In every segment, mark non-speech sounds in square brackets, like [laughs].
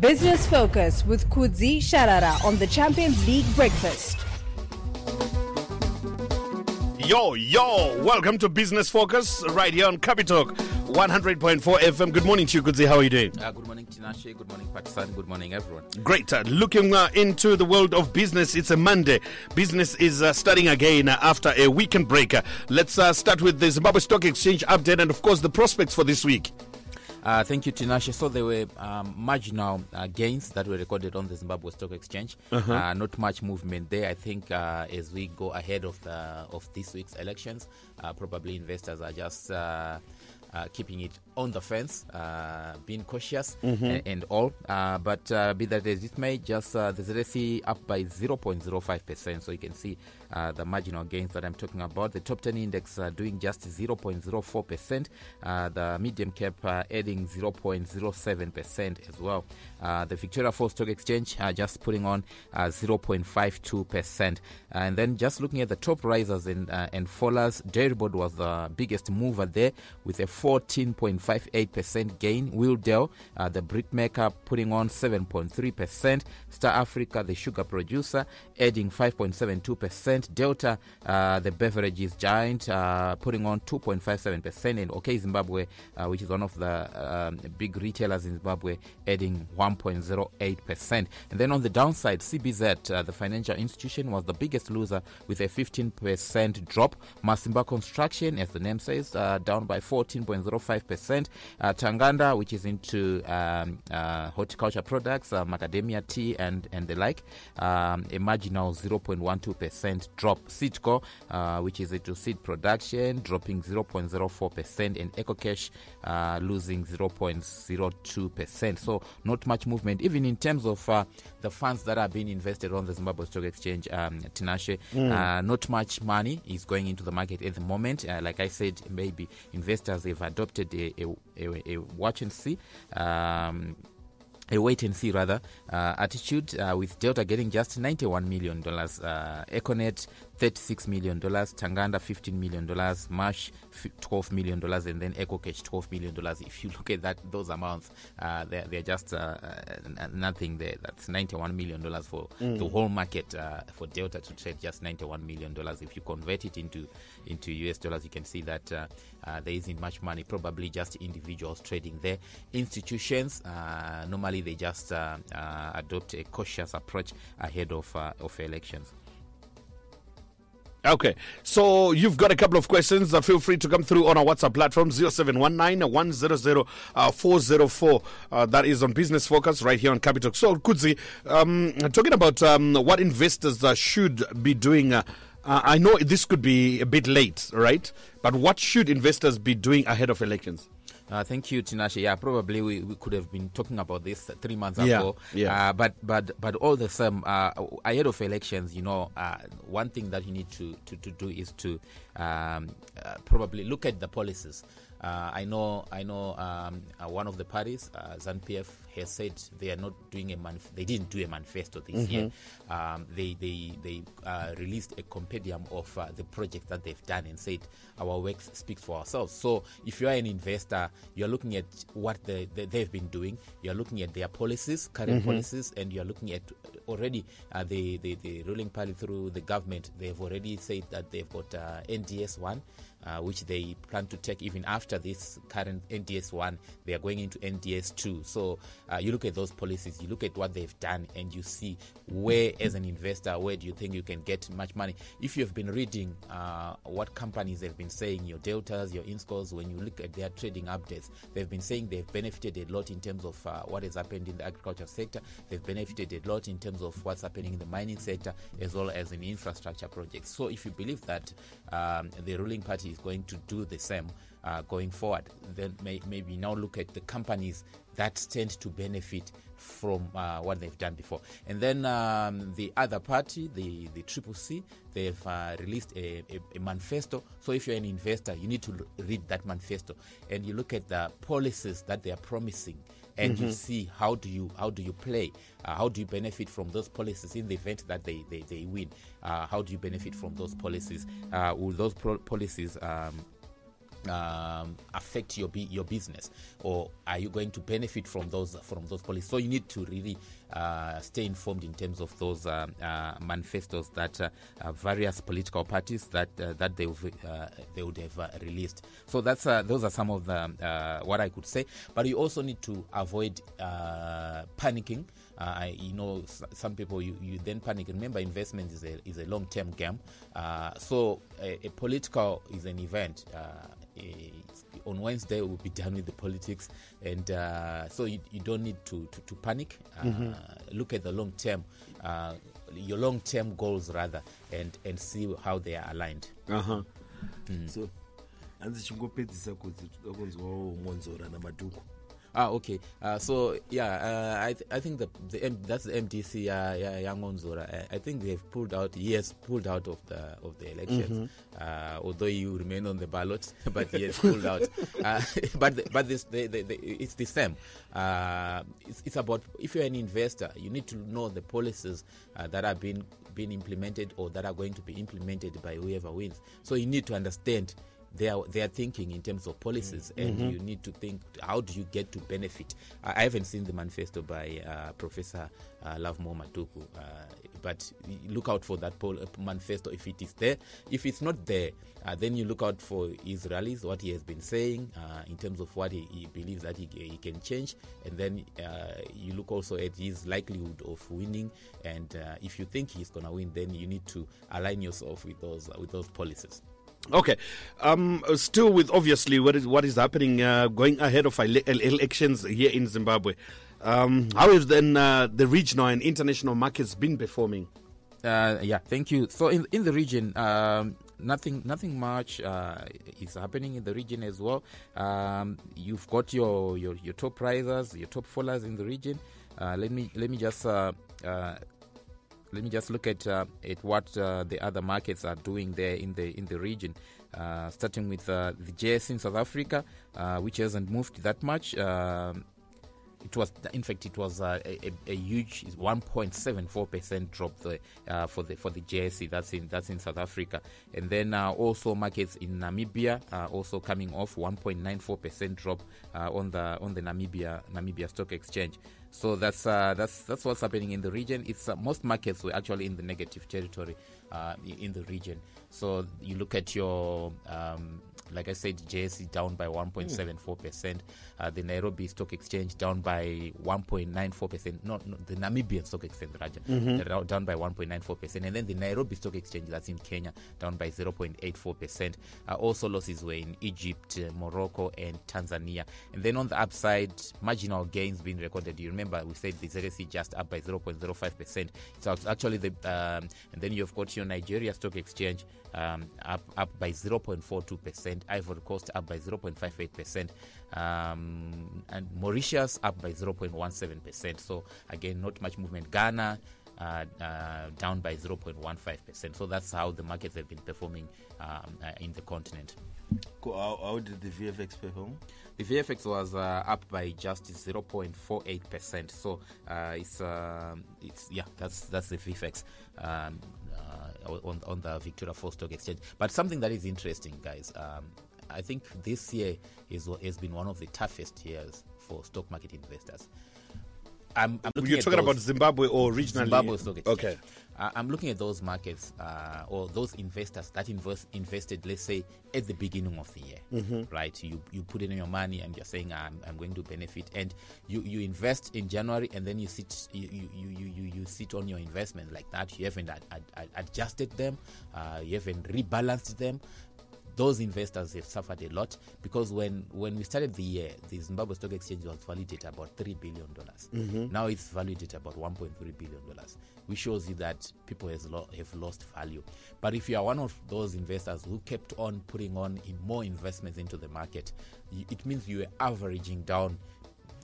Business Focus with Kudzie Sharara on the Champions League Breakfast. Yo, yo, welcome to Business Focus right here on Capitalk 100.4 FM. Good morning to you, Kudzie. How are you doing? Uh, good morning, Tinashe. Good morning, Pakistan. Good morning, everyone. Great. Uh, looking uh, into the world of business, it's a Monday. Business is uh, starting again uh, after a weekend break. Uh, let's uh, start with the Zimbabwe Stock Exchange update and, of course, the prospects for this week. Uh, thank you, Tinashe. So there were um, marginal uh, gains that were recorded on the Zimbabwe Stock Exchange. Uh, not much movement there. I think uh, as we go ahead of the of this week's elections, uh, probably investors are just. Uh, uh, keeping it on the fence, uh, being cautious and, and all. Uh, but uh, be that as it may, just uh, the ZSE up by 0.05%. So you can see uh, the marginal gains that I'm talking about. The top 10 index uh, doing just 0.04%. Uh, the medium cap uh, adding 0.07% as well. Uh, the Victoria Falls Stock Exchange uh, just putting on uh, 0.52%. And then just looking at the top risers and, uh, and fallers, Dairibord was the biggest mover there with a 14.58% gain. Willdale, uh, the brick maker, putting on 7.3%. Star Africa, the sugar producer, adding 5.72%. Delta, uh, the beverages giant, uh, putting on 2.57%. And OK Zimbabwe, uh, which is one of the um, big retailers in Zimbabwe, adding 1.08%. And then on the downside, CBZ, uh, the financial institution, was the biggest loser with a 15% drop. Masimba Construction, as the name says, uh, down by 14.05%. Uh, Tanganda, which is into um, uh, horticulture products, uh, macadamia tea, and, and the like, um, a marginal 0.12% drop. SeedCo, uh, which is into seed production, dropping 0.04%, and EcoCash uh, losing 0.02%. So, not much movement, even in terms of uh, the funds that are being invested on the Zimbabwe Stock Exchange, um, Tinashe. Uh, not much money is going into the market at the moment. Uh, like I said, maybe investors have adopted a, a, a, a watch and see. Um, a wait and see rather uh, attitude uh, with Delta getting just 91 million dollars, uh, Econet 36 million dollars, Tanganda 15 million dollars, Marsh 12 million dollars, and then EcoCash 12 million dollars. If you [laughs] look at that, those amounts, uh, they're, they're just uh, nothing there. That's 91 million dollars for the whole market uh, for Delta to trade just 91 million dollars. If you convert it into into US dollars, you can see that uh, uh, there isn't much money. Probably just individuals trading there. Institutions uh, normally they just uh, uh, adopt a cautious approach ahead of uh, of elections. Okay, so you've got a couple of questions. Uh, feel free to come through on our WhatsApp platform 0719 100 uh, 404. Uh, that is on Business Focus right here on Capital. So, Kudzie, um, talking about um, what investors uh, should be doing. Uh, I know this could be a bit late, right? But what should investors be doing ahead of elections? Uh, thank you, Tinashe. Yeah, probably we, we could have been talking about this three months Yeah, ago. yeah. Uh, but but but all the same, uh, ahead of elections, you know, uh, one thing that you need to, to, to do is to um, uh, probably look at the policies. Uh, I know, I know. Um, uh, one of the parties, uh, ZANU-PF, has said they are not doing a manif- They didn't do a manifesto this year. Um, they they they uh, released a compendium of uh, the projects that they've done and said our work speaks for ourselves. So if you are an investor, you are looking at what the, the, they've been doing. You are looking at their policies, current policies, and you are looking at already uh, the, the the ruling party through the government. They've already said that they've got uh, NDS one uh, which they plan to take even after this current NDS 1. They are going into NDS 2. So uh, you look at those policies, you look at what they've done, and you see where, as an investor, where do you think you can get much money? If you've been reading uh, what companies have been saying, your deltas, your Innscors, when you look at their trading updates, they've been saying they've benefited a lot in terms of uh, what has happened in the agriculture sector. They've benefited a lot in terms of what's happening in the mining sector as well as in infrastructure projects. So if you believe that um, the ruling party is going to do the same uh, going forward, then may, maybe now look at the companies that stand to benefit from uh, what they've done before. And then um, the other party, the the Triple C, they've uh, released a, a, a manifesto. So if you're an investor, you need to l- read that manifesto and you look at the policies that they are promising and you see how do you how do you play uh, how do you benefit from those policies in the event that they they, they win uh, how do you benefit from those policies uh, will those pro- policies um, um, affect your your business, or are you going to benefit from those from those policies? So you need to really uh, stay informed in terms of those um, uh, manifestos that uh, uh, various political parties that uh, that they uh, they would have uh, released. So that's uh, those are some of the uh, what I could say. But you also need to avoid uh, panicking. Uh, I, you know, some people you, you then panic. Remember, investment is a is a long term game. Uh, so a, a political is an event. Uh, it's- on Wednesday, we'll be [laughs] done with the politics, and uh, so you, you don't need to to, to panic. Uh, Look at the long term, uh, your long term goals rather, and and see how they are aligned. Uh-huh. so hanzi chingopedzisa kuti toda kunzwawo monzora namadhuku Ah, okay. Uh, so yeah, uh, I th- I think the the M- that's the MDC uh, yeah, Young Onzora. I, I think they've pulled out. Yes, pulled out of the of the elections. Uh, although you remain on the ballot, [laughs] but yes, pulled out. Uh, [laughs] but the, but this the, the, the, it's the same. Uh, it's, it's about if you're an investor, you need to know the policies uh, that are being being implemented or that are going to be implemented by whoever wins. So you need to understand their their thinking in terms of policies, and you need to think how do you get to benefit. I, I haven't seen the manifesto by uh, Professor uh, Lovemore Madhuku, uh, but look out for that pol- manifesto if it is there. If it's not there, uh, then you look out for his rallies, what he has been saying uh, in terms of what he, he believes that he, he can change, and then uh, you look also at his likelihood of winning. And uh, if you think he's gonna win, then you need to align yourself with those with those policies. Okay. Um, uh, still with obviously what is what is happening uh, going ahead of ele- ele- elections here in Zimbabwe. Um, how is then uh, the regional and international markets been performing? Uh, yeah, thank you. So in in the region, um, nothing nothing much uh, is happening in the region as well. Um, you've got your, your your top risers, your top fallers in the region. Uh, let me let me just. Let me just look at uh, at what uh, the other markets are doing there in the in the region. Uh, starting with uh, the JS in South Africa, uh, which hasn't moved that much. It was in fact it was uh, a, a, a huge 1.74 percent drop uh, for the for the JSE that's in that's in South Africa. And then uh, also markets in Namibia uh, also coming off 1.94 percent drop uh, on the on the Namibia Namibia Stock Exchange. So that's uh, that's that's what's happening in the region. It's uh, most markets were actually in the negative territory uh, in the region. So you look at your um, like I said, JSE down by 1.74 percent. Uh, the Nairobi Stock Exchange down by 1.94 percent. Not, not the Namibian Stock Exchange, Raja, they're down- by 1.94 percent, and then the Nairobi Stock Exchange, that's in Kenya, down by 0.84 percent. Uh, also losses were in Egypt, uh, Morocco, and Tanzania. And then on the upside, marginal gains being recorded. You remember we said the ZSE just up by 0.05 percent. So it's actually the um, and then you've got your Nigeria Stock Exchange um, up up by 0.42 percent. Ivory Coast up by 0.58 percent, um, and Mauritius up by 0.17 percent. So again, not much movement. Ghana. Uh, uh, down by 0.15%. So that's how the markets have been performing um, uh, in the continent. Co- how, how did the vfx perform The VFX was uh, up by just 0.48 percent. So uh, it's um it's yeah that's that's the VFX um, on on the Victoria Falls Stock Exchange. But something that is interesting, guys. Um, I think this year is has been one of the toughest years for stock market investors. I'm, I'm looking You're at talking about Zimbabwe or regionally? Zimbabwe Stock Exchange. Okay. Uh, I'm looking at those markets uh, or those investors that invest, invested, let's say, at the beginning of the year, Mm-hmm. right? You you put in your money and you're saying I'm, I'm going to benefit, and you, you invest in January and then you sit you you, you, you, you you sit on your investment like that. You haven't ad, ad, ad- adjusted them, uh, you haven't rebalanced them those investors have suffered a lot because when when we started the year, the Zimbabwe Stock Exchange was valued at about three billion dollars. Now it's valued at about 1.3 billion dollars, which shows you that people has lo- have lost value. But if you are one of those investors who kept on putting on in more investments into the market, it means you are averaging down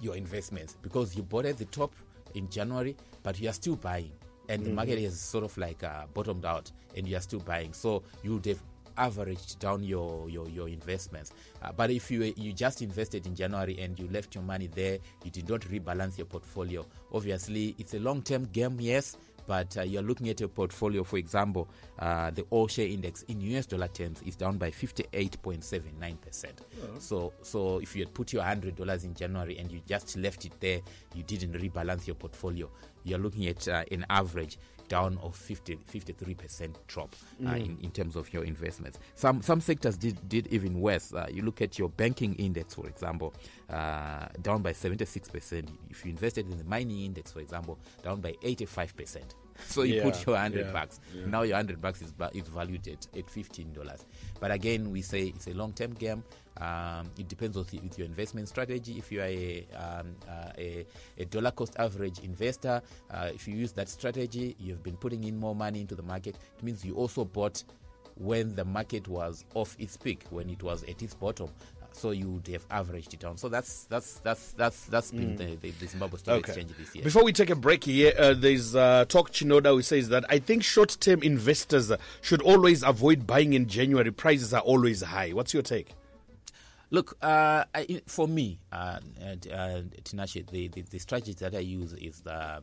your investments because you bought at the top in January, but you are still buying, and the market is sort of like uh, bottomed out, and you are still buying. So you would have averaged down your your, your investments. Uh, but if you you just invested in January and you left your money there, you did not rebalance your portfolio. Obviously, it's a long term game, yes, but uh, you're looking at a portfolio, for example, uh, the all share index in US dollar terms is down by 58.79%. So, so if you had put your $100 in January and you just left it there, you didn't rebalance your portfolio, you're looking at uh, an average down of 50, 53% drop uh, in, in terms of your investments. Some some sectors did, did even worse. Uh, you look at your banking index, for example, uh, down by 76%. If you invested in the mining index, for example, down by 85%. [laughs] So you Yeah, put your 100 yeah, bucks. Now your 100 bucks is, is valued at, at $15. But again, we say it's a long term game. Um, it depends with, with your investment strategy. If you are a, um, uh, a, a dollar cost average investor, uh, if you use that strategy, you've been putting in more money into the market. It means you also bought when the market was off its peak, when it was at its bottom. So you would have averaged it down. So that's that's that's that's that's been the, the, the Zimbabwe Stock Exchange this year. Before we take a break here, uh, there's uh, talk Chinoda who says that I think short-term investors should always avoid buying in January. Prices are always high. What's your take? Look, uh, I, for me, uh, uh, Tinashe, the, the, the strategy that I use is the um,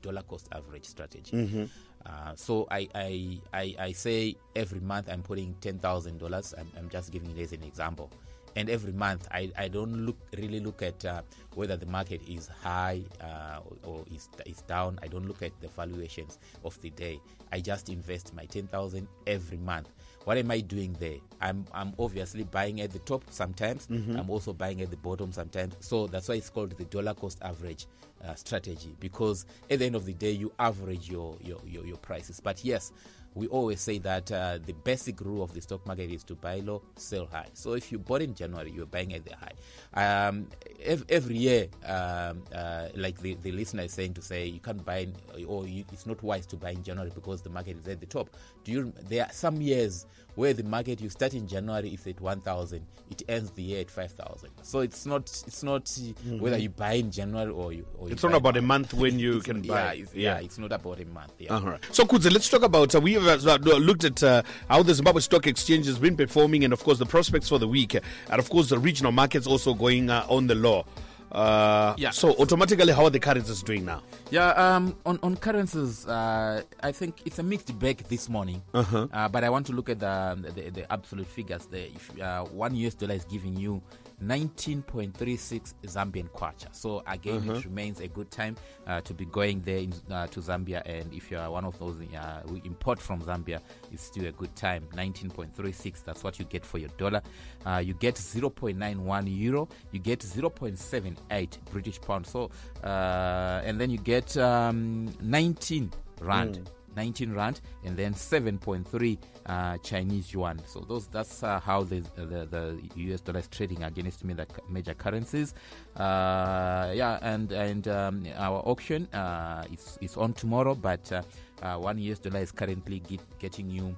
dollar cost average strategy. Uh, so I, I, I, I say every month I'm putting ten thousand dollars. I'm, I'm just giving it as an example. And every month I, I don't look really look at uh, whether the market is high uh, or, or is, is down. I don't look at the valuations of the day. I just invest my ten thousand every month. What am I doing there? I'm I'm obviously buying at the top sometimes. I'm also buying at the bottom sometimes. So that's why it's called the dollar cost average uh, strategy because at the end of the day you average your your, your, your prices. But yes, we always say that uh, the basic rule of the stock market is to buy low, sell high. So if you bought in January, you're buying at the high. Um, ev- every year, um, uh, like the, the listener is saying to say, you can't buy in, or you, it's not wise to buy in January because the market is at the top. Do you? There are some years where the market you start in January is at 1,000, it ends the year at 5,000. So it's not it's not uh, whether you buy in January or you. Or you It's not buy about a month when you It's- can yeah, buy. It's, yeah, it's not about a month. Yeah. Right. So, Kudzie, let's talk about. Uh, we have uh, looked at uh, how the Zimbabwe Stock Exchange has been performing, and of course the prospects for the week, and of course the regional markets also going uh, on the low. Uh, Yeah. So automatically, how are the currencies doing now? Yeah, um, on, on currencies, uh, I think it's a mixed bag this morning. Uh-huh. Uh, but I want to look at the the, the absolute figures. there. if uh, one US dollar is giving you 19.36 Zambian kwacha, so again, it remains a good time uh, to be going there in, uh, to Zambia. And if you are one of those uh, who import from Zambia, it's still a good time. 19.36. That's what you get for your dollar. Uh, you get 0.91 euro. You get 0.78 British pound. So uh, and then you get um, 19 rand. 19 rand and then 7.3 uh, Chinese yuan. So those that's uh, how the, the the US dollar is trading against me the major currencies. Uh, yeah, and and um, our auction uh, is is on tomorrow, but uh, uh, one US dollar is currently get, getting you.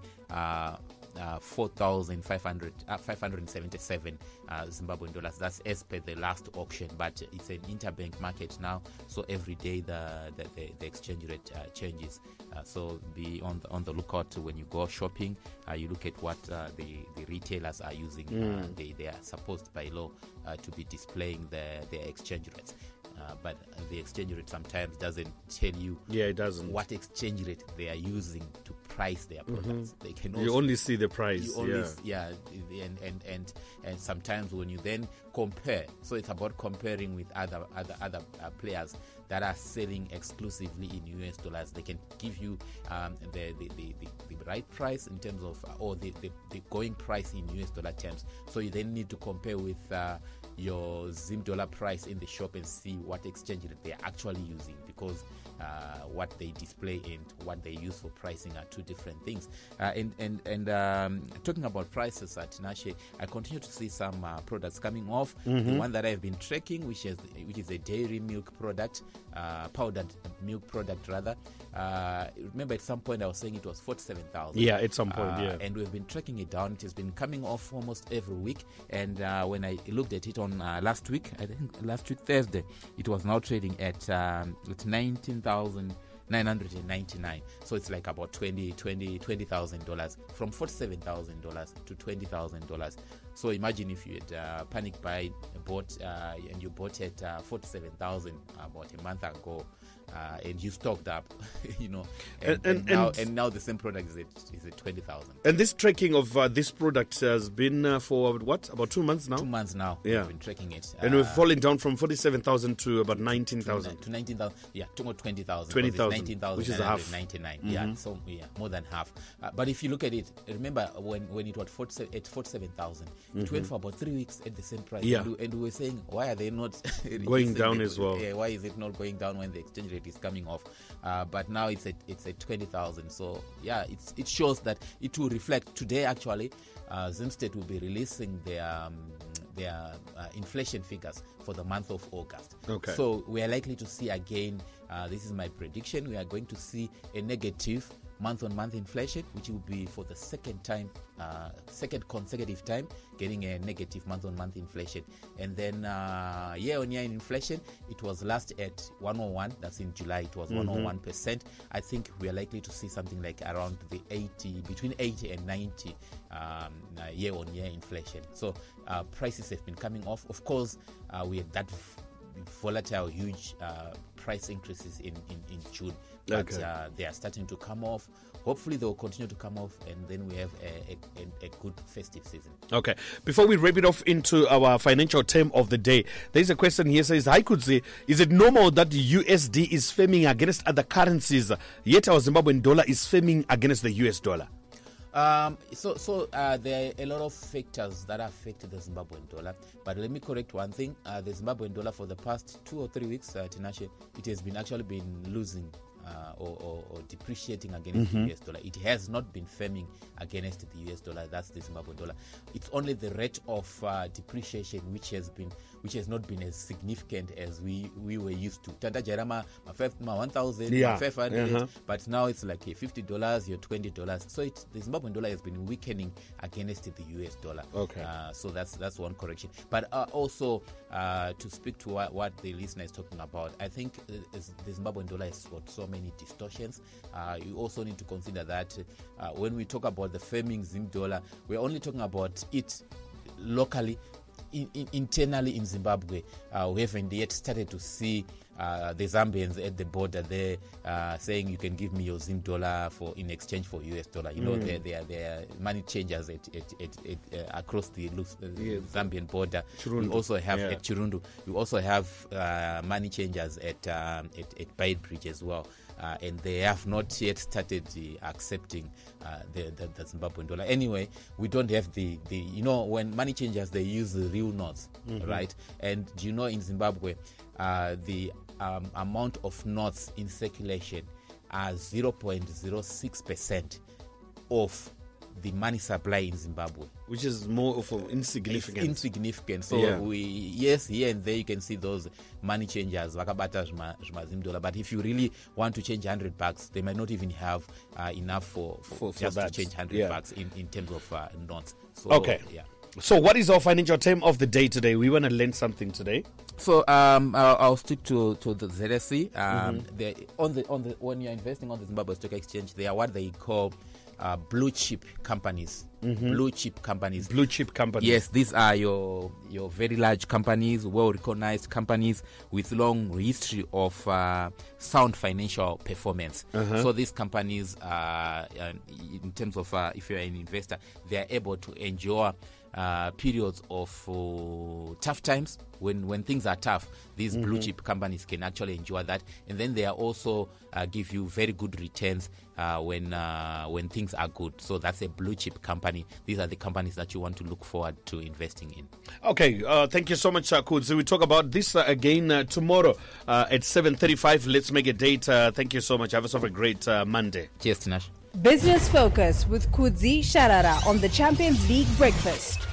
Uh, uh, 4,500, uh, 577 uh, Zimbabwean dollars. That's as per the last auction, but it's an interbank market now, so every day the the, the, the exchange rate uh, changes. Uh, so be on the, on the lookout when you go shopping. Uh, you look at what uh, the the retailers are using. Uh, they they are supposed by law uh, to be displaying their their exchange rates. Uh, but the exchange rate sometimes doesn't tell you Yeah, it doesn't. what exchange rate they are using to price their products. They can You only see the price. you only yeah. yeah. and, and and and sometimes when you then compare so it's about comparing with other other other uh, players that are selling exclusively in us dollars they can give you um, the, the, the, the, the right price in terms of uh, or the, the, the going price in us dollar terms so you then need to compare with uh, your zim dollar price in the shop and see what exchange rate they're actually using because uh, what they display and what they use for pricing are two different things. Uh, and and and um, talking about prices at Tinashe, I continue to see some uh, products coming off. The one that I've been tracking, which is which is a dairy milk product, uh, powdered milk product rather. Uh, remember, at some point I was saying it was forty-seven thousand. Yeah, at some point, yeah. And we've been tracking it down. It has been coming off almost every week. And uh, when I looked at it on uh, last week, I think last week Thursday, it was now trading at um, at nineteen thousand. 999 so it's like about 20 20 20000 dollars from 47000 dollars to 20000 dollars So imagine if you had uh, panic buy bought uh, and you bought at uh, 47,000 about a month ago. Uh, and you stocked up, [laughs] you know, and, And- and- and now and- now the same product is at is at twenty thousand. And this tracking of uh, this product has been uh, for what about two months now, Two months now, Yeah. we've been tracking it, and we've Uh, fallen down from forty-seven thousand to about nineteen thousand. to 19,000 yeah to 20,000 20,000, 19,000 which is a half. Mm-hmm. 99 yeah so yeah more than half uh, but if you look at it remember when when it was 47, at 47,000 it went for about 3 weeks at the same price Mm-hmm. Yeah. and, we- and we were saying why are they not [laughs] Going down as well. yeah, why is it not going down when the exchange rate is coming off uh, but now it's at it's at 20,000 so yeah it's it shows that it will reflect today actually uh, ZimStat will be releasing their um, their uh, inflation figures for the month of August. Okay. So we are likely to see again. Uh, this is my prediction. We are going to see a negative month-on-month inflation, which will be for the second time, uh, second consecutive time, getting a negative month-on-month inflation. And then uh, year-on-year inflation, it was last at 101. That's in July. It was 101 percent. I think we are likely to see something like around the 80, between 80 and 90 um, uh, year-on-year inflation. So uh, prices have been coming off. Of course, uh, we had that volatile, huge uh, price increases in, in, in June. But Okay. uh, they are starting to come off. Hopefully, they will continue to come off, and then we have a, a, a, good festive season. Okay. Before we wrap it off into our financial term of the day, there's a question here says, Hi Kudzie, is it normal that the USD is firming against other currencies, yet our Zimbabwean dollar is firming against the US dollar? Um, so, so uh, there are a lot of factors that affect the Zimbabwean dollar. But let me correct one thing: uh, the Zimbabwean dollar for the past two or three weeks, uh, Tinashe, it has been actually been losing. Uh, or, or, or depreciating against the US dollar. It has not been firming against the US dollar. That's the Zimbabwean dollar. It's only the rate of uh, depreciation which has been which has not been as significant as we we were used to. Tanda Jarama, my five- my one thousand, Yeah, my five hundred, uh-huh. but now it's like fifty dollars, your twenty dollars. So it, the Zimbabwean dollar has been weakening against the US dollar. Okay. Uh, so that's that's one correction. But uh, also uh, to speak to what, what the listener is talking about, I think uh, the Zimbabwean dollar has got so many distortions. Uh, you also need to consider that uh, when we talk about the firming Zim dollar, we're only talking about it locally in, in, internally in Zimbabwe, uh, we haven't yet started to see uh, the Zambians at the border there uh, saying you can give me your Zim dollar for in exchange for US dollar. You know, there there there are money changers at, at, at, at uh, across the Lus- uh, Zambian border. Chirundu. We also have Yeah. at Chirundu. We also have uh, money changers at um, at, at Bridge as well. Uh, and they have not yet started uh, accepting uh, the, the, the Zimbabwean dollar. Anyway, we don't have the, the you know when money changers they use the real notes, right? And do you know in Zimbabwe, uh, the um, amount of notes in circulation are 0.06 percent of the money supply in Zimbabwe Which is more of an insignificant. insignificant so Yeah. we yes here and there you can see those money changers vakabata zvima- zvimazim dollar but if you really want to change 100 bucks they might not even have uh, enough for, for, For- for just that. to change 100 Yeah. bucks in, in terms of uh, notes so Okay. yeah So, what is our financial term of the day today? We want to learn something today. So um, I'll, I'll stick to, to the ZSE. Um, Mm-hmm. they on the on the when you're investing on the Zimbabwe Stock Exchange, they are what they call uh, blue chip companies. Blue chip companies. Mm-hmm. Blue chip company. Yes, these are your your very large companies, well recognized companies with long history of uh, sound financial performance. Uh-huh. So these companies, uh, uh, in terms of uh, if you're an investor, they are able to endure uh, periods of uh, tough times when when things are tough. These blue chip companies can actually enjoy that, and then they are also uh, give you very good returns uh, when uh, when things are good. So that's a blue chip company. These are the companies that you want to look forward to investing in. Okay, uh, thank you so much, uh, Kudzie. We talk about this uh, again uh, tomorrow uh, at 7.35. Let's make a date. Uh, thank you so much. Have yourself a great uh, Monday. Cheers, Tinash. Business Focus with Kudzie Sharara on the Champions League Breakfast.